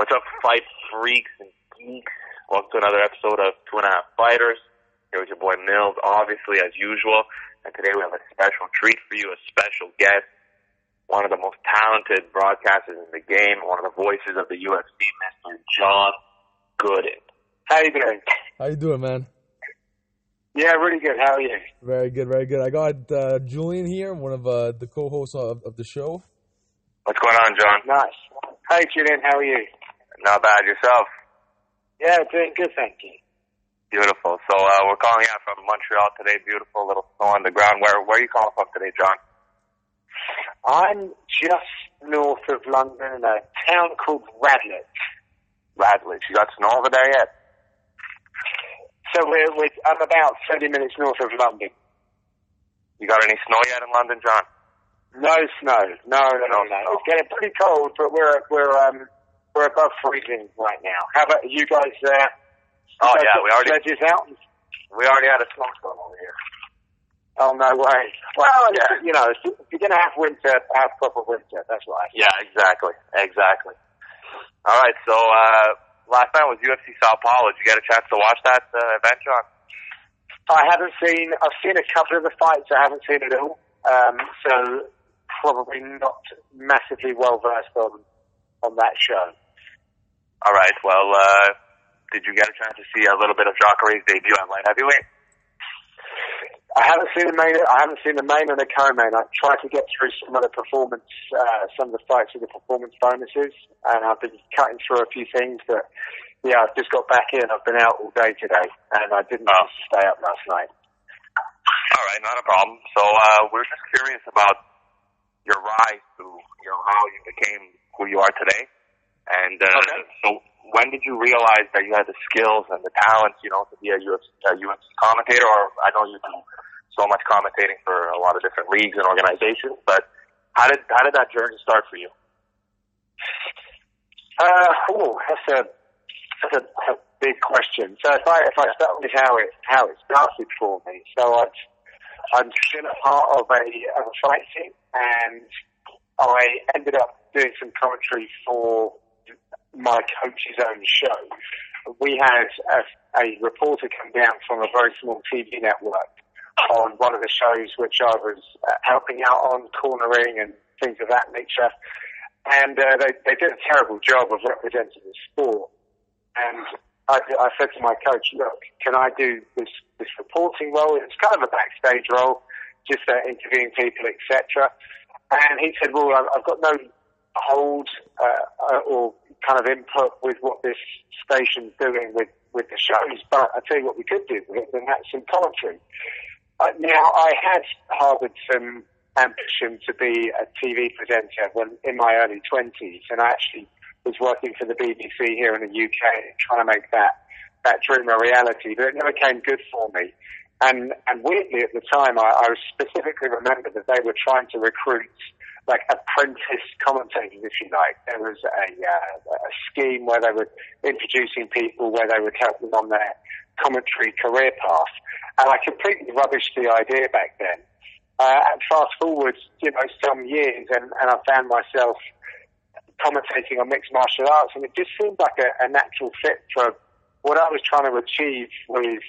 What's up, fight freaks and geeks? Welcome to another episode of Two and a Half Fighters. Here with your boy Mills, obviously as usual. And today we have a special treat for you, a special guest, one of the most talented broadcasters in the game, one of the voices of the UFC, Mr. John Gooden. How you doing? How you doing, man? Yeah, really good. How are you? Very good, very good. I got uh, Julian here, one of uh, the co-hosts of, of the show. What's going on, John? Nice. Hey, Julian, how are you? Not bad. Yourself? Yeah, doing good, thank you. Beautiful. So uh, we're calling out from Montreal today. Beautiful little snow on the ground. Where where are you calling from today, John? I'm just north of London in a town called Radlett. Radlett. You got snow over there yet? So we're, we're I'm about 30 minutes north of London. You got any snow yet in London, John? No snow. No, no, no, No no. It's getting pretty cold, but we're we're um we're above freezing right now. How about you guys there? Oh guys yeah, we already sledges out. we already had a snowstorm over here. Oh no way. Well, Yeah. you know, if you're gonna have winter, have proper winter. That's right. Yeah, exactly, exactly. All right, so uh, last night was UFC Sao Paulo. Did you get a chance to watch that uh, event, John? I haven't seen. I've seen a couple of the fights. I haven't seen it all. Um, so probably not massively well versed on on that show. All right. Well, uh, did you get a chance to see a little bit of Jacare's debut at light heavyweight? I haven't seen the main. I haven't seen the main and the co-main. I tried to get through some of the performance, uh, some of the fights with the performance bonuses, and I've been cutting through a few things. But yeah, I've just got back in. I've been out all day today, and I didn't Oh. stay up last night. All right, not a problem. So uh, we're just curious about your rise to you know how you became who you are today, and uh, Okay. so when did you realize that you had the skills and the talents, you know, to be a UFC, a UFC commentator? Or I know you do so much commentating for a lot of different leagues and organizations, but how did how did that journey start for you? Uh, oh, that's a that's a, a big question. So if I if I start with how it how it started for me, so I I'm still a part of a of a fight team, and I ended up doing some commentary for my coach's own show. We had a, a reporter come down from a very small TV network on one of the shows which I was uh, helping out on, cornering and things of that nature and uh, they, they did a terrible job of representing the sport. And I, I said to my coach, look, can I do this, this reporting role? It's kind of a backstage role, just uh, interviewing people, etc. And he said, well, I've, I've got no hold uh, uh, or kind of input with what this station's doing with, with the shows, but I tell you what we could do with it, and that's some commentary. Uh, now, I had harboured some ambition to be a TV presenter when in my early twenties, and I actually was working for the BBC here in the UK, trying to make that that dream a reality. But it never came good for me. And and weirdly, at the time, I, I specifically remember that they were trying to recruit like apprentice commentators, if you like. There was a, uh, a scheme where they were introducing people, where they would help them on their commentary career path. And I completely rubbished the idea back then. Uh, and fast forward, you know, some years, and, and I found myself commentating on mixed martial arts, and it just seemed like a, a natural fit for what I was trying to achieve with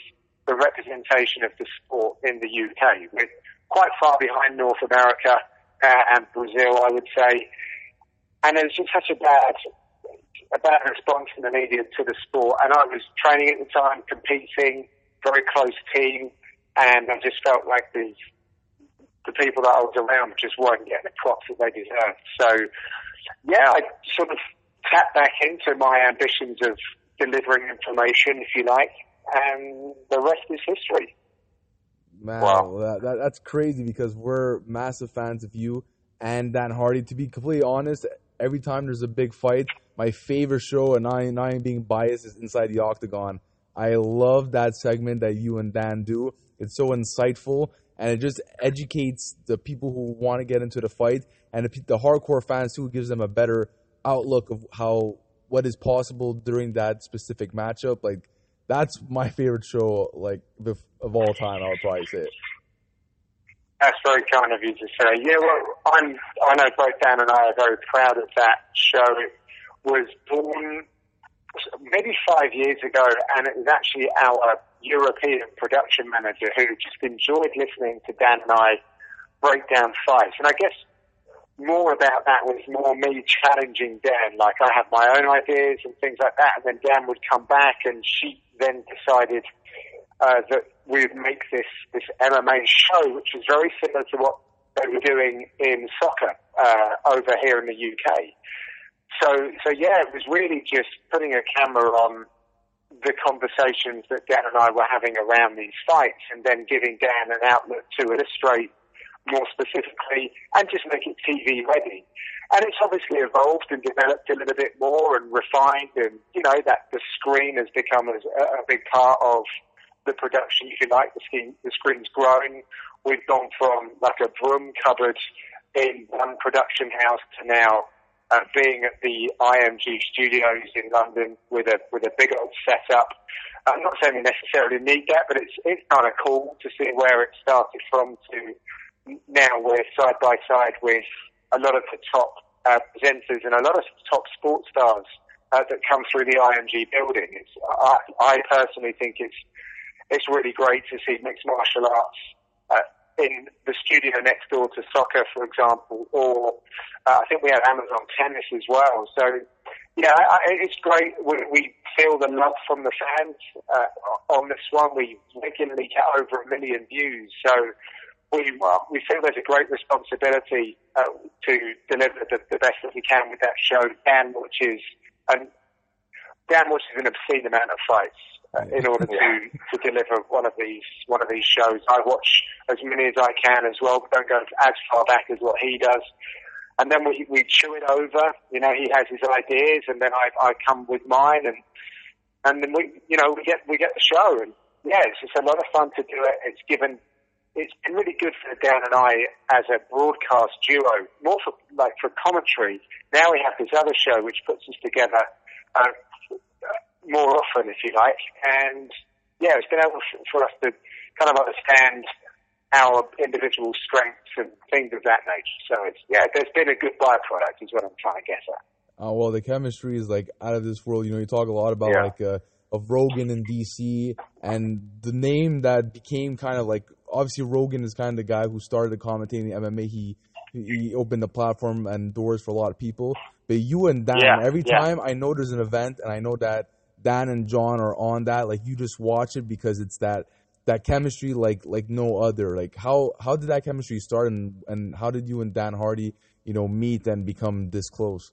the representation of the sport in the UK. We're quite far behind North America uh, and Brazil, I would say, and there was just such a bad, a bad response from the media to the sport. And I was training at the time, competing, very close team, and I just felt like the the people that I was around just weren't getting the props that they deserved. So, yeah, I sort of tapped back into my ambitions of delivering information, if you like, and the rest is history. Man, Wow. that, that, that's crazy because we're massive fans of you and Dan Hardy. To be completely honest, every time there's a big fight, my favorite show, and I, not even being biased, is Inside the Octagon. I love that segment that you and Dan do. It's so insightful and it just educates the people who want to get into the fight and the, the hardcore fans too. It gives them a better outlook of how what is possible during that specific matchup. Like that's my favorite show, like of, of all time. I would probably say. That's very kind of you to say. Yeah, well, I'm, I know both Dan and I are very proud of that show. It was born maybe five years ago, and it was actually our European production manager who just enjoyed listening to Dan and I break down fights. And I guess more about that was more me challenging Dan. Like I have my own ideas and things like that, and then Dan would come back, and she then decided uh, that we would make this this MMA show, which is very similar to what they were doing in soccer uh, over here in the UK. So, so yeah, it was really just putting a camera on the conversations that Dan and I were having around these fights, and then giving Dan an outlet to illustrate more specifically and just make it TV ready. And it's obviously evolved and developed a little bit more and refined, and you know that the screen has become a, a big part of the production, if you like. The, screen, the screen's grown. We've gone from like a broom cupboard in one production house to now uh, being at the IMG studios in London with a with a big old setup. I'm not saying we necessarily need that, but it's it's kind of cool to see where it started from to now we're side by side with a lot of the top uh, presenters and a lot of top sports stars uh, that come through the IMG building. It's, I, I personally think it's it's really great to see mixed martial arts uh, in the studio next door to soccer, for example, or uh, I think we have Amazon Tennis as well. So, yeah, I, it's great. We, we, feel the love from the fans uh, on this one. We regularly get over a million views. So, we well, we feel there's a great responsibility uh, to deliver the, the, best that we can with that show. Dan watches and Dan watches an obscene amount of fights uh, in order to, to deliver one of these one of these shows. I watch as many as I can as well, but don't go as far back as what he does. And then we we chew it over. You know, he has his ideas, and then I I come with mine, and and then we you know we get we get the show, and yeah, it's just a lot of fun to do it. It's given. It's been really good for Dan and I as a broadcast duo, more for like for commentary. Now we have this other show which puts us together uh, more often, if you like. And yeah, it's been able for us to kind of understand our individual strengths and things of that nature. So it's yeah, there's been a good byproduct, is what I'm trying to get at. Oh well, the chemistry is like out of this world. You know, you talk a lot about yeah. like uh, of Rogan in DC, and the name that became kind of like obviously Rogan is kind of the guy who started commentating the MMA. He he opened the platform and doors for a lot of people. But you and Dan, yeah, every yeah. time I know there's an event, and I know that Dan and John are on that. Like you just watch it because it's that that chemistry like like no other. Like how how did that chemistry start and and how did you and Dan Hardy you know meet and become this close?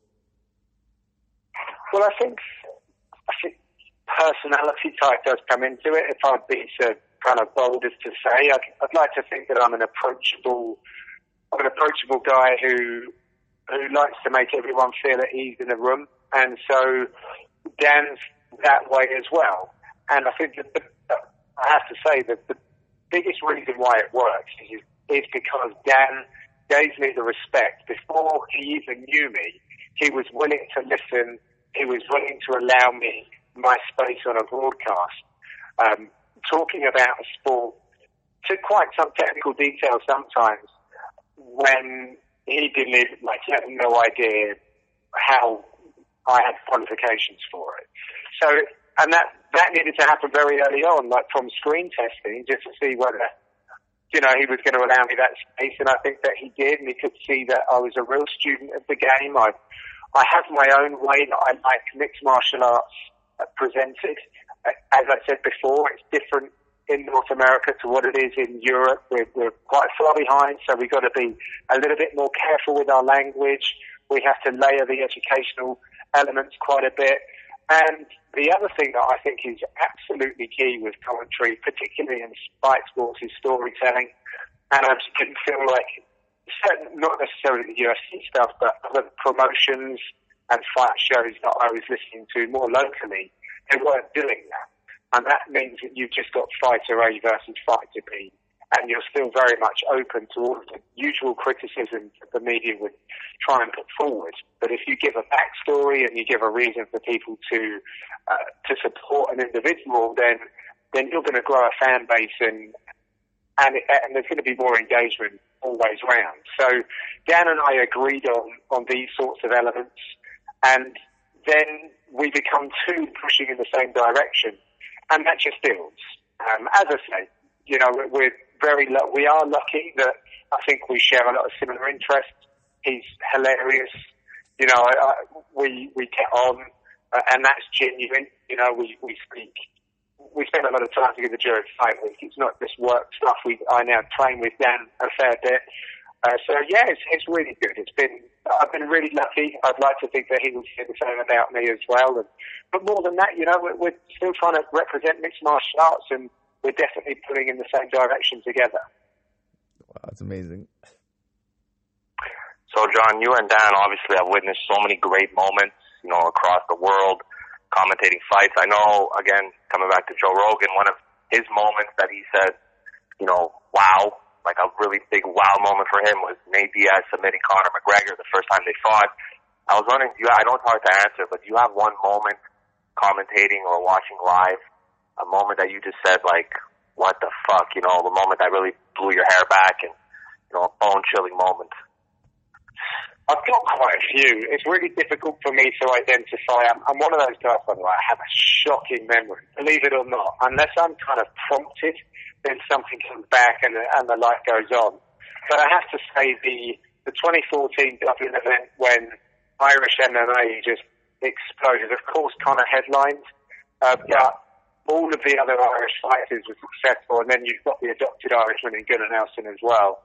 Well, I think I think personality type does come into it. If I'd be so kind of bold as to say, I'd, I'd like to think that I'm an approachable I'm an approachable guy who who likes to make everyone feel at ease in the room, and so Dan's that way as well. And I think that the, I have to say that the biggest reason why it works is, is because Dan gave me the respect before he even knew me. He was willing to listen. He was willing to allow me my space on a broadcast. Um, talking about a sport to quite some technical detail sometimes when he didn't like he had no idea how I had qualifications for it. So, and that, that needed to happen very early on, like from screen testing, just to see whether, you know, he was going to allow me that space. And I think that he did, and he could see that I was a real student of the game. I, I have my own way that I like mixed martial arts presented. As I said before, it's different in North America to what it is in Europe. We're, we're quite far behind, so we've got to be a little bit more careful with our language. We have to layer the educational elements quite a bit. And the other thing that I think is absolutely key with commentary, particularly in fight sports, is storytelling. And I just didn't feel like, not necessarily the UFC stuff, but other promotions and fight shows that I was listening to more locally, they weren't doing that. And that means that you've just got fighter A versus fighter B and you're still very much open to all of the usual criticisms that the media would try and put forward. But if you give a backstory and you give a reason for people to uh, to support an individual, then then you're going to grow a fan base and and, and there's going to be more engagement always round. So Dan and I agreed on on these sorts of elements, and then we become two pushing in the same direction, and that just builds. Um, as I say, you know, we're very we are lucky that I think we share a lot of similar interests. He's hilarious. You know, I, I, we we get on, uh, and that's genuine. You know, we we speak. We spend a lot of time together during fight week. It's not just work stuff. We I now train with Dan a fair bit. Uh, so yeah, it's, it's really good. It's been I've been really lucky. I'd like to think that he would say the same about me as well. And, but more than that, you know, we're, we're still trying to represent mixed martial arts, and we're definitely pulling in the same direction together. Wow, that's amazing. So, John, you and Dan obviously have witnessed so many great moments, you know, across the world, commentating fights. I know, again, coming back to Joe Rogan, one of his moments that he said, you know, wow, like a really big wow moment for him was Nate Diaz submitting Conor McGregor the first time they fought. I was wondering, do you, I know it's hard to answer, but do you have one moment commentating or watching live, a moment that you just said like, what the fuck, you know, the moment that really blew your hair back and, you know, a bone chilling moment? I've got quite a few. It's really difficult for me to identify. I'm, I'm one of those guys, by the way, I have a shocking memory, believe it or not. Unless I'm kind of prompted, then something comes back and, and the light goes on. But I have to say the, the 2014 Dublin event when Irish MMA just exploded. Of course, kind of headlines, uh, but all of the other Irish fighters were successful, and then you've got the adopted Irishman in Gunnar Nelson as well.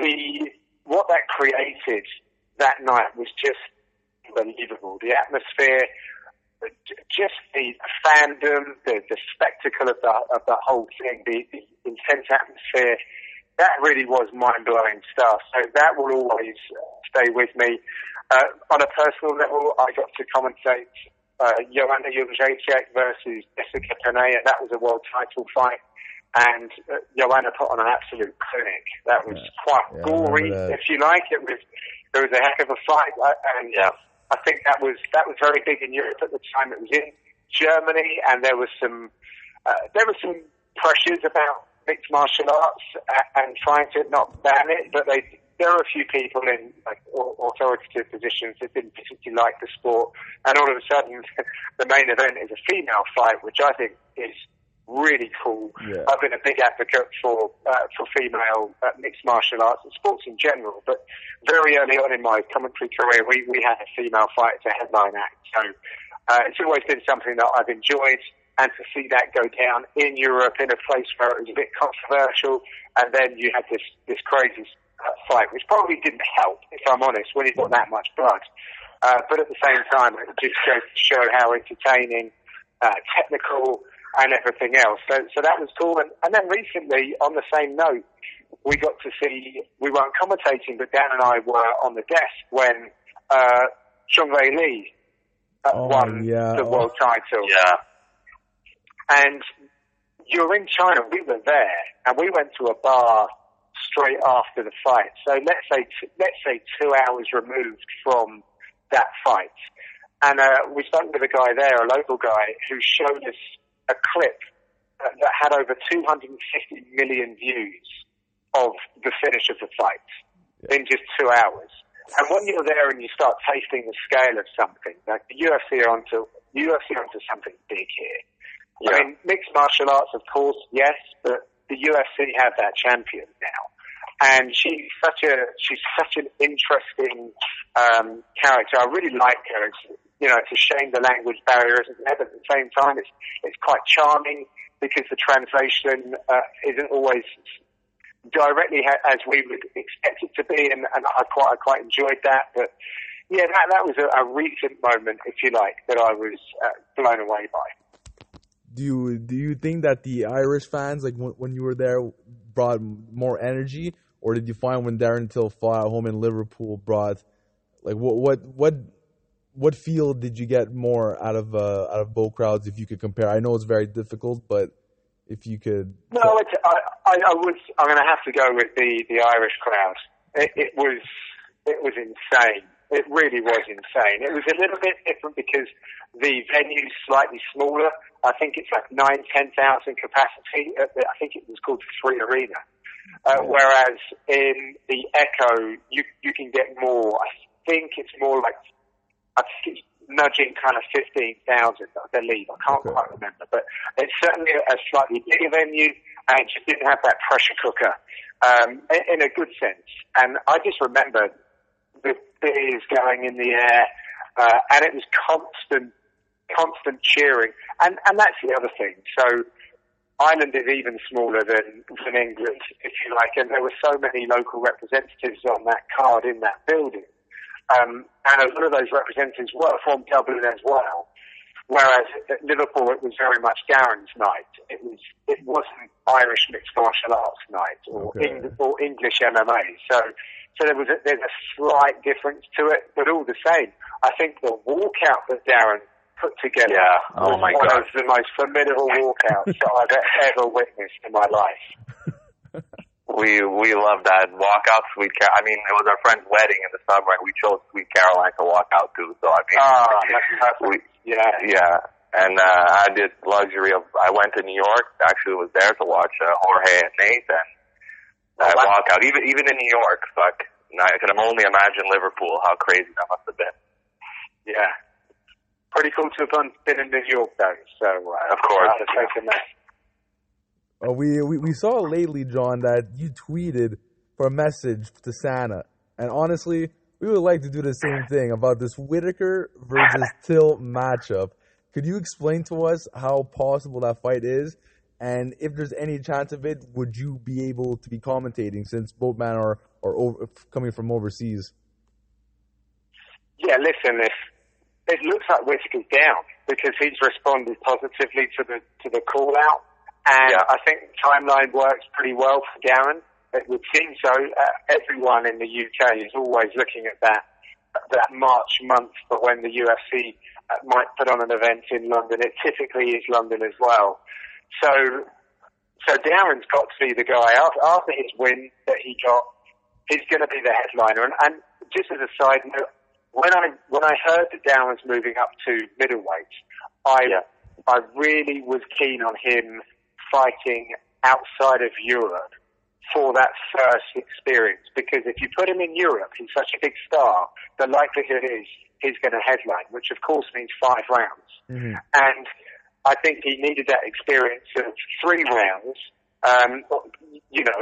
The what that created that night was just unbelievable. The atmosphere, just the fandom, the, the spectacle of the of the whole thing, the, the intense atmosphere. That really was mind blowing stuff. So that will always stay with me. Uh, on a personal level, I got to commentate uh, Joanna Jędrzejczyk versus Jessica Penne. That was a world title fight and uh, Joanna put on an absolute clinic. That was Yeah. quite Yeah, gory, if you like. It was it was a heck of a fight, uh, and Yeah. I think that was that was very big in Europe at the time. It was in Germany, and there was some uh, there were some pressures about mixed martial arts a- and trying to not ban it, but they there are a few people in like authoritative positions that didn't particularly like the sport, and all of a sudden the main event is a female fight, which I think is really cool. Yeah. I've been a big advocate for uh, for female uh, mixed martial arts and sports in general, but very early on in my commentary career, we, we had a female fight to headline act. So uh, it's always been something that I've enjoyed, and to see that go down in Europe in a place where it was a bit controversial, and then you had this this crazy uh, fight, which probably didn't help, if I'm honest, when you've got that much blood. Uh, but at the same time, it just goes to show how entertaining, uh, technical, and everything else. So, so that was cool. And, and then recently, on the same note, we got to see, we weren't commentating, but Dan and I were on the desk when uh, Zhang Weili uh, Oh, won yeah. the Oh. world title. Yeah. And you're in China, we were there, and we went to a bar straight after the fight. So let's say, t- let's say two hours removed from that fight. And uh, we spoke with a guy there, a local guy, who showed us a clip that, that had over 250 million views of the finish of the fight in just two hours. And when you're there and you start tasting the scale of something, like the UFC are onto UFC onto something big here. Yeah. I mean, mixed martial arts, of course, yes, but the UFC have that champion now, and she's such a she's such an interesting um, character. I really like her. It's, you know, it's a shame the language barrier isn't there, but at the same time, it's it's quite charming because the translation uh, isn't always directly ha- as we would expect it to be, and, and I quite I quite enjoyed that. But yeah, that that was a, a recent moment, if you like, that I was uh, blown away by. Do you do you think that the Irish fans, like when, when you were there, brought more energy, or did you find when Darren Till fought at home in Liverpool brought like what what what what feel did you get more out of uh, out of both crowds if you could compare? I know it's very difficult, but if you could, No, it's, I, I, I was. I'm going to have to go with the the Irish crowd. It, it was it was insane. It really was insane. It was a little bit different because the venue's slightly smaller. I think it's like nine, ten thousand capacity. I think it was called Three Arena. Uh, whereas in the Echo, you you can get more. I think it's more like I think nudging kind of 15,000, I believe. I can't Okay. quite remember, but it's certainly a slightly bigger venue and just didn't have that pressure cooker um, in, in a good sense. And I just remember the beers going in the air uh, and it was constant, constant cheering. And, and that's the other thing. So Ireland is even smaller than, than England, if you like, and there were so many local representatives on that card in that building. Um, and a lot of those representatives were from Dublin as well. Whereas at Liverpool, it was very much Darren's night. It was it wasn't Irish mixed martial arts night or, Okay. Eng- or English MMA. So so there was a, there's a slight difference to it, but all the same, I think the walkout that Darren put together Yeah. Oh was my one God. of the most formidable walkouts that I've ever witnessed in my life. We we love that walkout, Sweet Car. I mean, it was our friend's wedding in the summer, and we chose Sweet Caroline to walk out to. So I mean, Ah, that's we, Yeah, yeah. And uh, I did luxury of. I went to New York. Actually, was there to watch uh, Jorge and Nathan. Oh, wow. walkout, even even in New York, fuck. I can only imagine Liverpool. How crazy that must have been. yeah. Pretty cool to have been- in New York though. So uh, Of course. Uh, we, we we saw lately, John, that you tweeted for a message to Santa, and honestly, we would like to do the same thing about this Whittaker versus Till matchup. Could you explain to us how possible that fight is, and if there's any chance of it, would you be able to be commentating since both men are are over, coming from overseas? Yeah, listen, if it looks like Whittaker's down because he's responded positively to the to the call out, and Yeah. I think the timeline works pretty well for Darren. It would seem so. Uh, everyone in the UK is always looking at that that March month for when the UFC uh, might put on an event in London. It typically is London as well. So, so Darren's got to be the guy after, after his win that he got. He's going to be the headliner. And, and just as a side note, when I when I heard that Darren was moving up to middleweight, I Yeah. I really was keen on him fighting outside of Europe for that first experience because if you put him in Europe, he's such a big star, the likelihood is he's going to headline, which of course means five rounds. Mhm. And I think he needed that experience of three rounds, um, you know,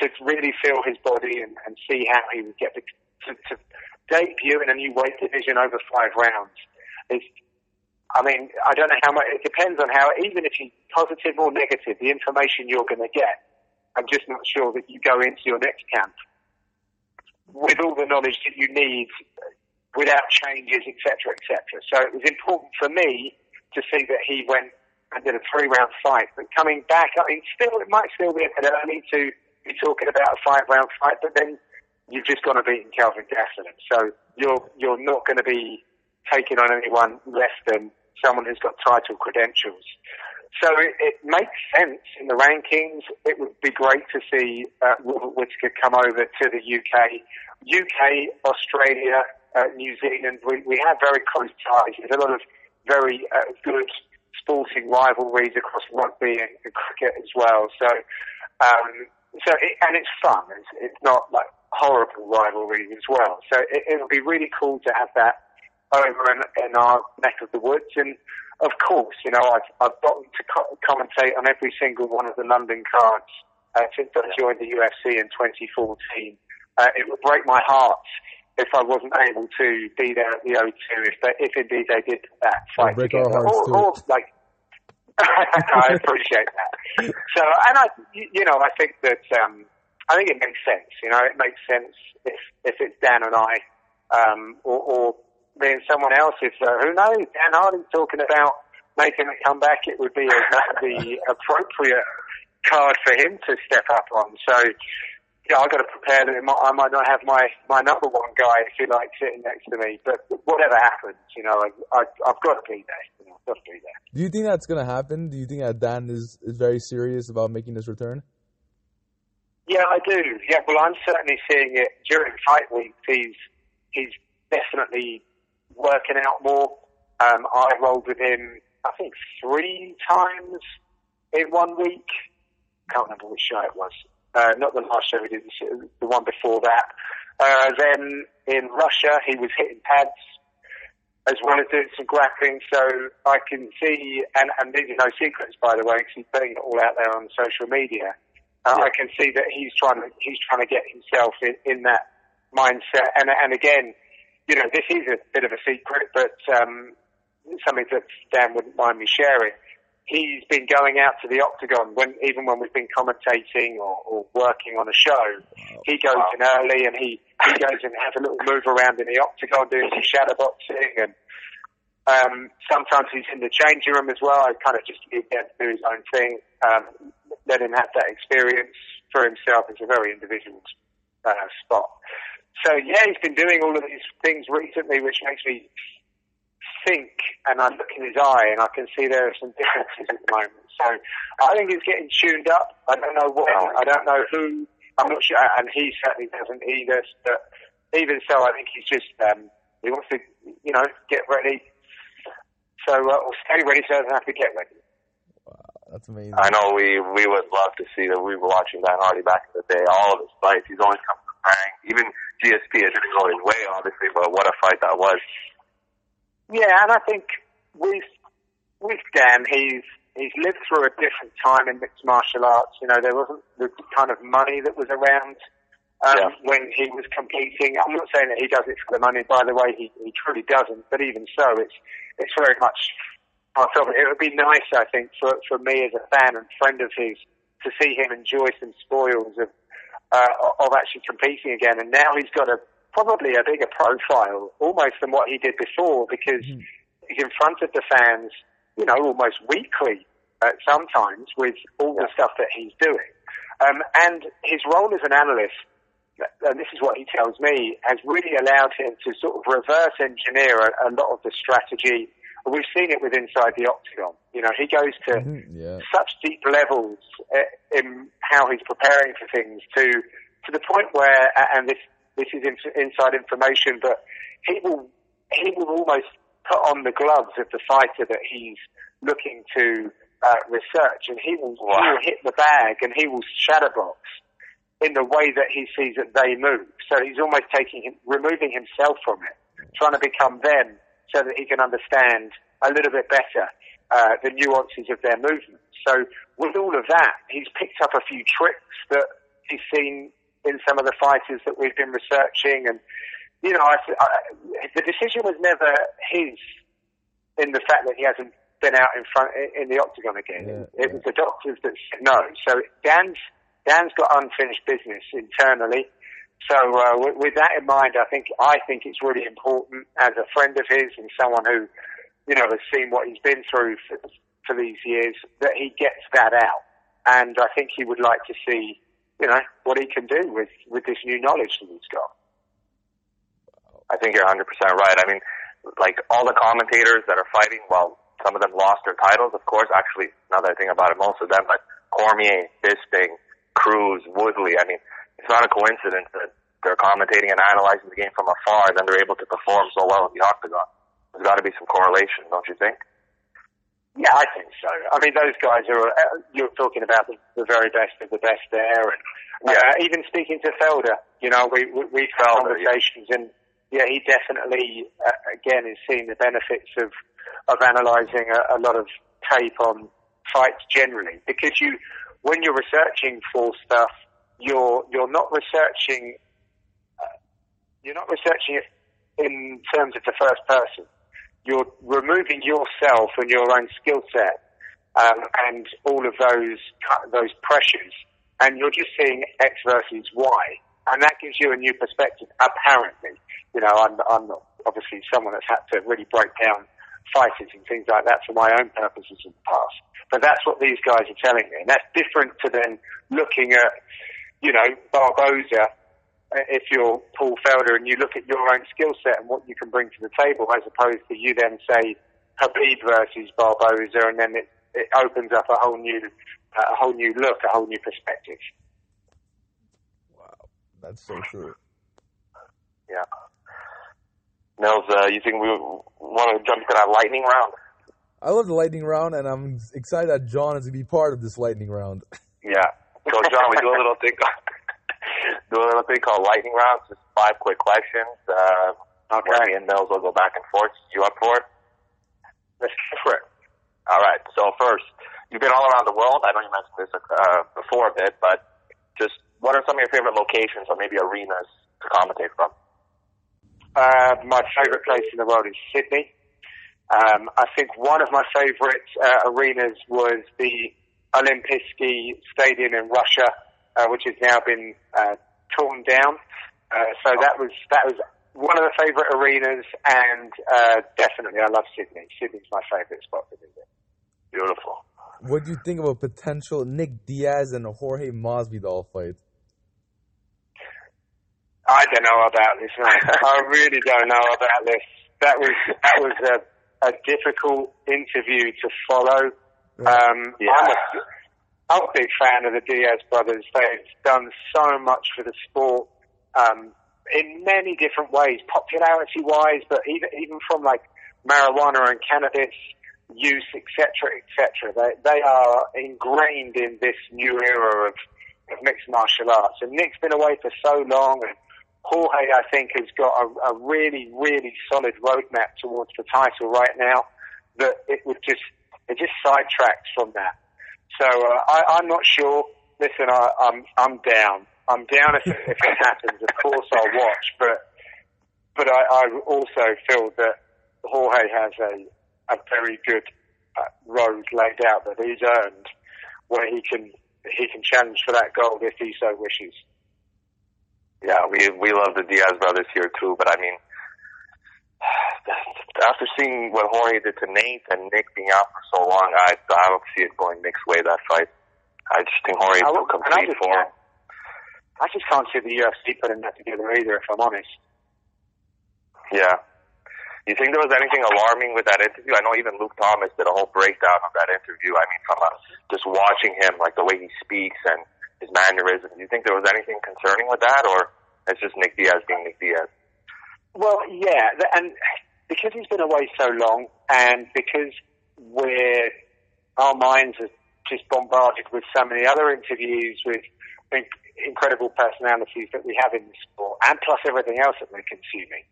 to really feel his body and, and see how he would get the, to, to debut in a new weight division over five rounds. It's, I mean, I don't know how much, it depends on how, even if he's positive or negative, the information you're going to get, I'm just not sure that you go into your next camp with all the knowledge that you need without changes, etc., etc. So it was important for me to see that he went and did a three-round fight. But coming back, I mean, still, it might still be a bit early to be talking about a five-round fight, but then you've just gone to beaten Calvin Gastelum. So you're, you're not going to be taking on anyone less than someone who's got title credentials. So it, it makes sense in the rankings. It would be great to see uh, Robert Whittaker come over to the UK. UK, Australia, uh, New Zealand, we, we have very close ties. There's a lot of very uh, good sporting rivalries across rugby and, and cricket as well. So, um, so it, and it's fun. It's, it's not like horrible rivalries as well. So it, it would be really cool to have that over in, in our neck of the woods. And of course, you know, I've, I've gotten to co- commentate on every single one of the London cards uh, since I joined the UFC in 2014. Uh, it would break my heart if I wasn't able to be there at the O2 if, they, if indeed they did that fight break our hearts or, or like, I appreciate that. So, and I, you you know, I think that um, I think it makes sense. You know, it makes sense if if it's Dan and I, um, or, or and someone else. If uh, who knows, Dan Hardy's talking about making a comeback, it would be a, the appropriate card for him to step up on. So, yeah, I've got to prepare that might, I might not have my, my number one guy, if you like, sitting next to me. But whatever happens, you know, I, I, I've got to be there. You know, I've got to be there. Do you think that's gonna happen? Do you think that Dan is, is very serious about making this return? Yeah, I do. Yeah, well, I'm certainly seeing it during fight week. He's he's definitely working out more. Um, I rolled with him, I think, three times in one week. Can't remember which show it was. Uh, not the last show we did, the one before that. Uh, then in Russia, he was hitting pads. as well as doing some grappling. So I can see, and, and these are no secrets, by the way, because he's putting it all out there on social media. Uh, Yeah. I can see that he's trying to he's trying to get himself in, in that mindset. And and again, you know, this is a bit of a secret, but um, something that Dan wouldn't mind me sharing. He's been going out to the octagon when even when we've been commentating or, or working on a show. He goes Wow. in early and he he goes and has a little move around in the octagon doing some shadow boxing and um, sometimes he's in the changing room as well. I kind of just leave him to do his own thing, um, let him have that experience for himself. It's a very individual uh, spot. So yeah, he's been doing all of these things recently, which makes me think. And I look in his eye, and I can see there are some differences at the moment. So I think he's getting tuned up. I don't know when. I don't know who. I'm not sure, and he certainly doesn't either. But even so, I think he's just um, he wants to, you know, get ready. So uh, or stay ready so he doesn't have to get ready. That's amazing. I know we we would love to see that we were watching Dan Hardy back in the day. All of his fights, he's always come preparing. Even GSP, it didn't go his way, obviously, but what a fight that was. Yeah, and I think with with Dan, he's he's lived through a different time in mixed martial arts. You know, there wasn't the kind of money that was around um, Yeah. when he was competing. I'm not saying that he does it for the money. By the way, he, he truly doesn't. But even so, it's it's very much part of it. It would be nice, I think, for for me as a fan and friend of his to see him enjoy some spoils of uh, of actually competing again. And now he's got a probably a bigger profile almost than what he did before because Mhm. he's in front of the fans, you know, almost weekly uh, sometimes with all the stuff that he's doing. Um, and his role as an analyst, and this is what he tells me, has really allowed him to sort of reverse engineer a, a lot of the strategy. We've seen it with inside the octagon. You know, he goes to Mhm, yeah. such deep levels uh, in how he's preparing for things to to the point where, and this this is inside information, but he will he will almost put on the gloves of the fighter that he's looking to uh, research, and he will, he will hit the bag and he will shadow box in the way that he sees that they move. So he's almost taking him, removing himself from it, trying to become them, so that he can understand a little bit better uh, the nuances of their movement. So with all of that, he's picked up a few tricks that he's seen in some of the fighters that we've been researching, and you know, I, I, the decision was never his in the fact that he hasn't been out in front in the octagon again. Yeah, it was the doctors that said no. So Dan's Dan's got unfinished business internally. So uh, with, with that in mind, I think I think it's really important as a friend of his and someone who you know has seen what he's been through for, for these years that he gets that out. And I think he would like to see you know what he can do with with this new knowledge that he's got. I think you're 100% right. I mean, like all the commentators that are fighting, well, some of them lost their titles, of course. Actually, now that I think about it, most of them, but Cormier, Bisping, Cruz, Woodley. I mean, it's not a coincidence that they're commentating and analyzing the game from afar, and then they're able to perform so well in the octagon. There's got to be some correlation, don't you think? Yeah, I think so. I mean, those guys are. Uh, you're talking about the, the very best of the best there, and uh, even speaking to Felder, you know, we we we've had Felder, yeah. conversations, and yeah, he definitely uh, again is seeing the benefits of of analysing a, a lot of tape on fights generally, because you when you're researching for stuff, you're you're not researching uh, you're not researching it in terms of the first person you're removing yourself and your own skill set um, and all of those those pressures, and you're just seeing X versus Y, and that gives you a new perspective. Apparently, you know, I'm I'm not obviously someone that's had to really break down fighters and things like that for my own purposes in the past, but that's what these guys are telling me, and that's different to then looking at, you know, Barboza if you're Paul Felder and you look at your own skill set and what you can bring to the table, as opposed to you then say Khabib versus Barboza, and then it, it opens up a whole new, uh, a whole new look, a whole new perspective. Wow, that's so true. Yeah. Nils, uh, you think we want to jump to that lightning round? I love the lightning round, and I'm excited that John is going to be part of this lightning round. Yeah. So, John, we do a little thing. do a little thing called lightning rounds. Just five quick questions. Uh, Okay. And Mills will go back and forth. You up for it? Let's go for it. All right. So first, you've been all around the world. I know you mentioned this uh, before a bit, but just what are some of your favorite locations or maybe arenas to commentate from? Uh, my favourite place in the world is Sydney. Um, I think one of my favourite uh, arenas was the Olimpiyskiy Stadium in Russia, uh, which has now been uh, torn down. Uh, so that was that was one of the favourite arenas, and uh, definitely I love Sydney. Sydney's my favourite spot to visit. Beautiful. What do you think of a potential Nick Diaz and Jorge Masvidal fight? I don't know about this, man. I really don't know about this. That was that was a, a difficult interview to follow. Um, Yeah. I'm, a, I'm a big fan of the Diaz brothers. They've done so much for the sport um, in many different ways, popularity-wise, but even even from like marijuana and cannabis use, etc., etc. They they are ingrained in this new era of, of mixed martial arts. And Nick's been away for so long, and Jorge, I think, has got a, a really, really solid roadmap towards the title right now. That it would just it just sidetracks from that. So uh, I, I'm not sure. Listen, I, I'm I'm down. I'm down if, if it happens. Of course, I'll watch, but but I, I also feel that Jorge has a a very good uh, road laid out that he's earned, where he can he can challenge for that gold if he so wishes. Yeah, we we love the Diaz brothers here too, but I mean, after seeing what Jorge did to Nate and Nick being out for so long, I I don't see it going Nick's way that fight. I just think Jorge will complete for him. I just can't see the UFC putting that together either, if I'm honest. Yeah. You think there was anything alarming with that interview? I know even Luke Thomas did a whole breakdown of that interview. I mean, from uh, just watching him, like the way he speaks and his mannerisms. Do you think there was anything concerning with that, or it's just Nick Diaz being Nick Diaz? Well, yeah, and because he's been away so long, and because we're our minds are just bombarded with so many other interviews with incredible personalities that we have in the sport, and plus everything else that we're consuming,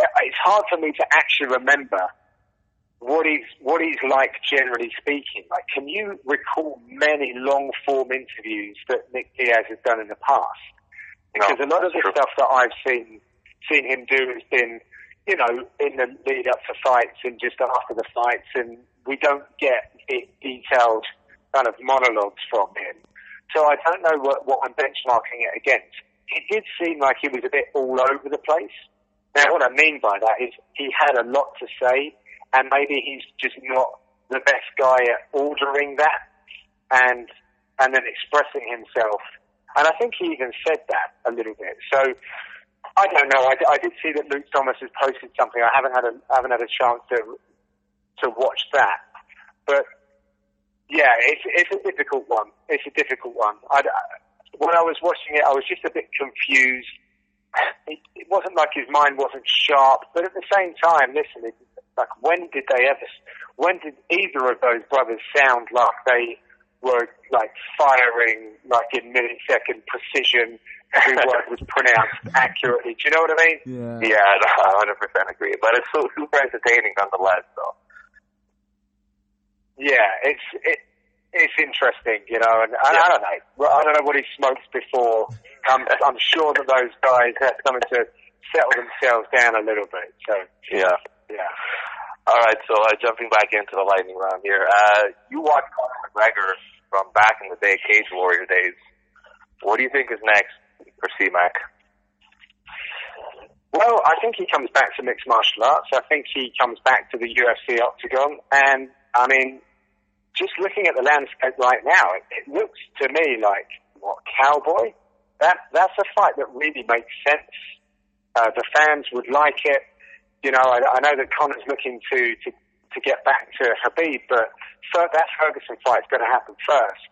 uh, it's hard for me to actually remember what he's what he's like generally speaking. Like, can you recall many long form interviews that Nick Diaz has done in the past? Because a lot of the true. stuff that I've seen seen him do has been, you know, in the lead up to fights and just after the fights, and we don't get detailed kind of monologues from him. So I don't know what, what I'm benchmarking it against. It did seem like he was a bit all over the place. Now, what I mean by that is he had a lot to say, and maybe he's just not the best guy at ordering that and and then expressing himself. And I think he even said that a little bit. So I don't know. I, I did see that Luke Thomas has posted something. I haven't had a haven't had a chance to to watch that, but yeah, it's it's a difficult one. It's a difficult one. I, when I was watching it, I was just a bit confused. It, it wasn't like his mind wasn't sharp, but at the same time, listen, it, like when did they ever? When did either of those brothers sound like they were like firing like in millisecond precision? Every word was pronounced accurately. Do you know what I mean? Yeah. Yeah, I 100% agree. But it's so super entertaining nonetheless, though. Yeah, it's it, it's interesting, you know, and I, I don't know. I don't know what he smokes before. I'm I'm sure that those guys are coming to settle themselves down a little bit. So Yeah. yeah. All right, so uh, jumping back into the lightning round here. Uh, you watched Conor McGregor from back in the day, Cage Warrior days. What do you think is next for C-Mac? Well, I think he comes back to mixed martial arts. I think he comes back to the UFC octagon, and I mean, just looking at the landscape right now, it, it looks to me like what cowboy. That that's a fight that really makes sense. Uh, the fans would like it. You know, I, I know that Conor's looking to, to to get back to Khabib, but that Ferguson fight's going to happen first.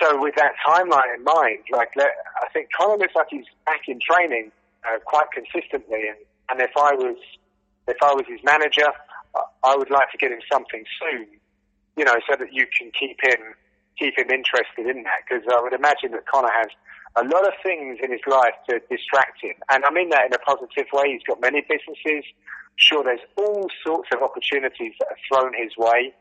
So with that timeline in mind, like I think Conor looks like he's back in training uh, quite consistently, and, and if I was if I was his manager, I- I would like to get him something soon, you know, so that you can keep him keep him interested in that because I would imagine that Conor has a lot of things in his life to distract him. And I mean that in a positive way. He's got many businesses. Sure, there's all sorts of opportunities that are thrown his way.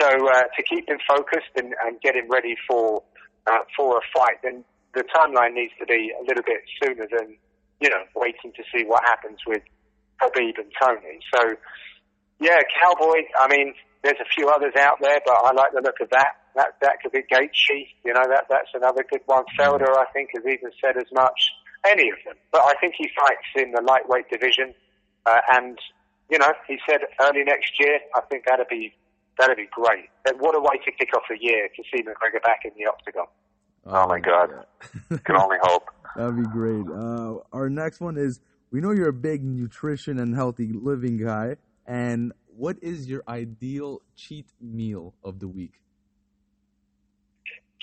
So uh, to keep him focused and, and get him ready for uh, for a fight, then the timeline needs to be a little bit sooner than you know waiting to see what happens with Khabib and Tony. So yeah, Cowboy. I mean, there's a few others out there, but I like the look of that. That that could be Gaethje. You know, that that's another good one. Felder, I think, has even said as much. Any of them, but I think he fights in the lightweight division, uh, and you know, he said early next year. I think that'd be that'd be great. And what a way to kick off the year to see McGregor back in the octagon. Oh, my God, can only hope. That'd be great. Uh, our next one is: we know you're a big nutrition and healthy living guy, and what is your ideal cheat meal of the week?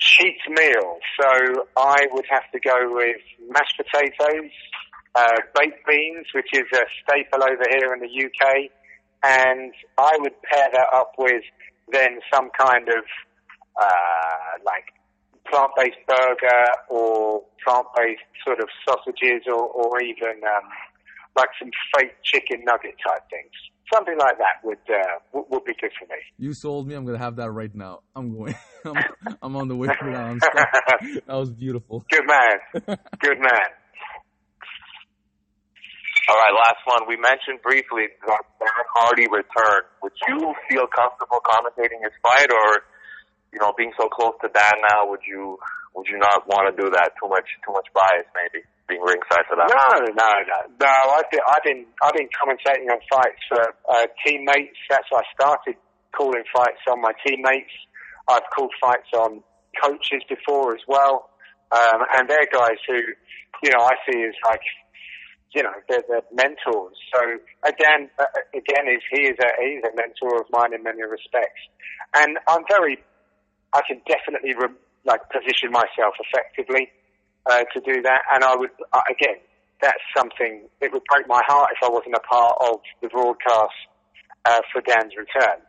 cheat meal. So I would have to go with mashed potatoes, uh, baked beans, which is a staple over here in the UK, and I would pair that up with then some kind of uh, like plant-based burger or plant-based sort of sausages or, or even um, like some fake chicken nugget type things something like that would uh, would, would be good for me. You sold me. I'm gonna have that right now. I'm going. I'm, I'm on the way for that. that was beautiful. Good man. Good man. All right, last one. We mentioned briefly that Dan Hardy return. Would you feel comfortable commentating his fight, or you know, being so close to Dan now, would you would you not want to do that? Too much too much bias, maybe being ringside for that. No, no, no, no. I've been I've been I've been commentating on fights for uh, teammates. That's I started calling fights on my teammates. I've called fights on coaches before as well, um, and they're guys who, you know, I see as like, you know, they're, they're mentors. So again, uh, again, is he is a he's a mentor of mine in many respects, and I'm very, I can definitely re- like position myself effectively uh, to do that. And I would, uh, again, that's something, it would break my heart if I wasn't a part of the broadcast uh, for Dan's return.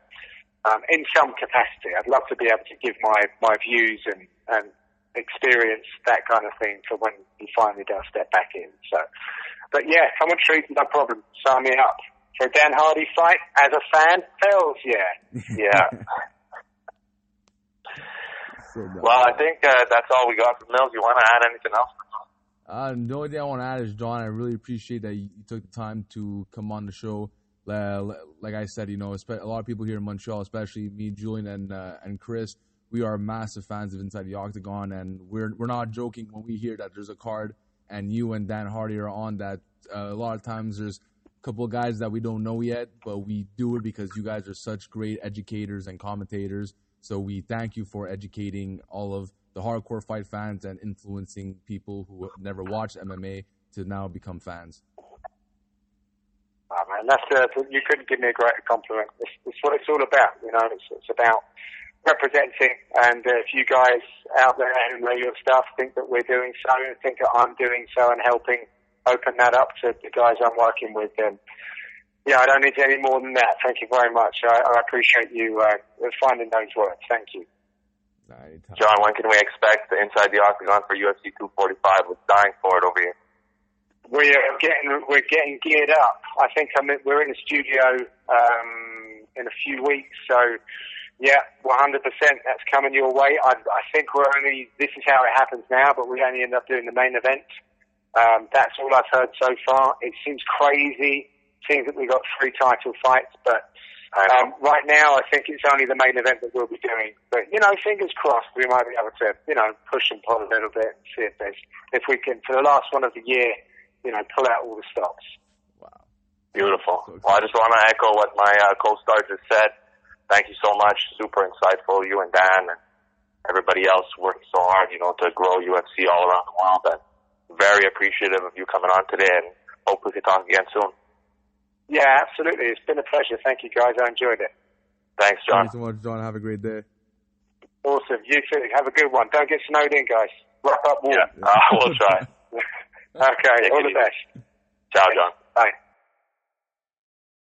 Um, in some capacity, I'd love to be able to give my, my views and, and experience that kind of thing for when he finally does step back in. So, but yeah, come on, treat, no problem. Sign me up for a Dan Hardy fight as a fan. Hells yeah, yeah. So well, I think uh, that's all we got from Mills. You want to add anything else? Uh, the only thing I want to add is, John, I really appreciate that you took the time to come on the show. Like I said, you know, a lot of people here in Montreal, especially me, Julian, and uh, and Chris, we are massive fans of Inside the Octagon, and we're we're not joking when we hear that there's a card and you and Dan Hardy are on that. Uh, a lot of times there's a couple of guys that we don't know yet, but we do it because you guys are such great educators and commentators so we thank you for educating all of the hardcore fight fans and influencing people who have never watched MMA to now become fans. Oh, man, that's uh, you couldn't give me a greater compliment. It's, it's what it's all about, you know. It's, it's about representing, and uh, if you guys out there who know your stuff think that we're doing so, and think that I'm doing so, and helping open that up to the guys I'm working with, then yeah, I don't need any more than that. Thank you very much. I, I appreciate you uh, finding those words. Thank you. John, when can we expect the Inside the Octagon for UFC 245? We're dying for it over here. We are getting we're getting geared up. I think I'm in, we're in the studio um, in a few weeks, so yeah, 100%. That's coming your way. I, I think we're only this is how it happens now, but we only end up doing the main event. Um, that's all I've heard so far. It seems crazy seems that we got three title fights, but um, right now I think it's only the main event that we'll be doing. But you know, fingers crossed, we might be able to you know push and pull a little bit and see if there's if we can for the last one of the year, you know, pull out all the stops. Wow, beautiful. Well, I just want to echo what my uh, co-star just said. Thank you so much. Super insightful, you and Dan and everybody else working so hard, you know, to grow UFC all around the world. And very appreciative of you coming on today, and hopefully we can talk again soon. Yeah, absolutely. It's been a pleasure. Thank you, guys. I enjoyed it. Thanks, John. Thank you so much, John. Have a great day. Awesome. You too. Have a good one. Don't get snowed in, guys. Wrap up warm. Yeah, uh, we'll try. okay. All the best. Ciao, John. Bye.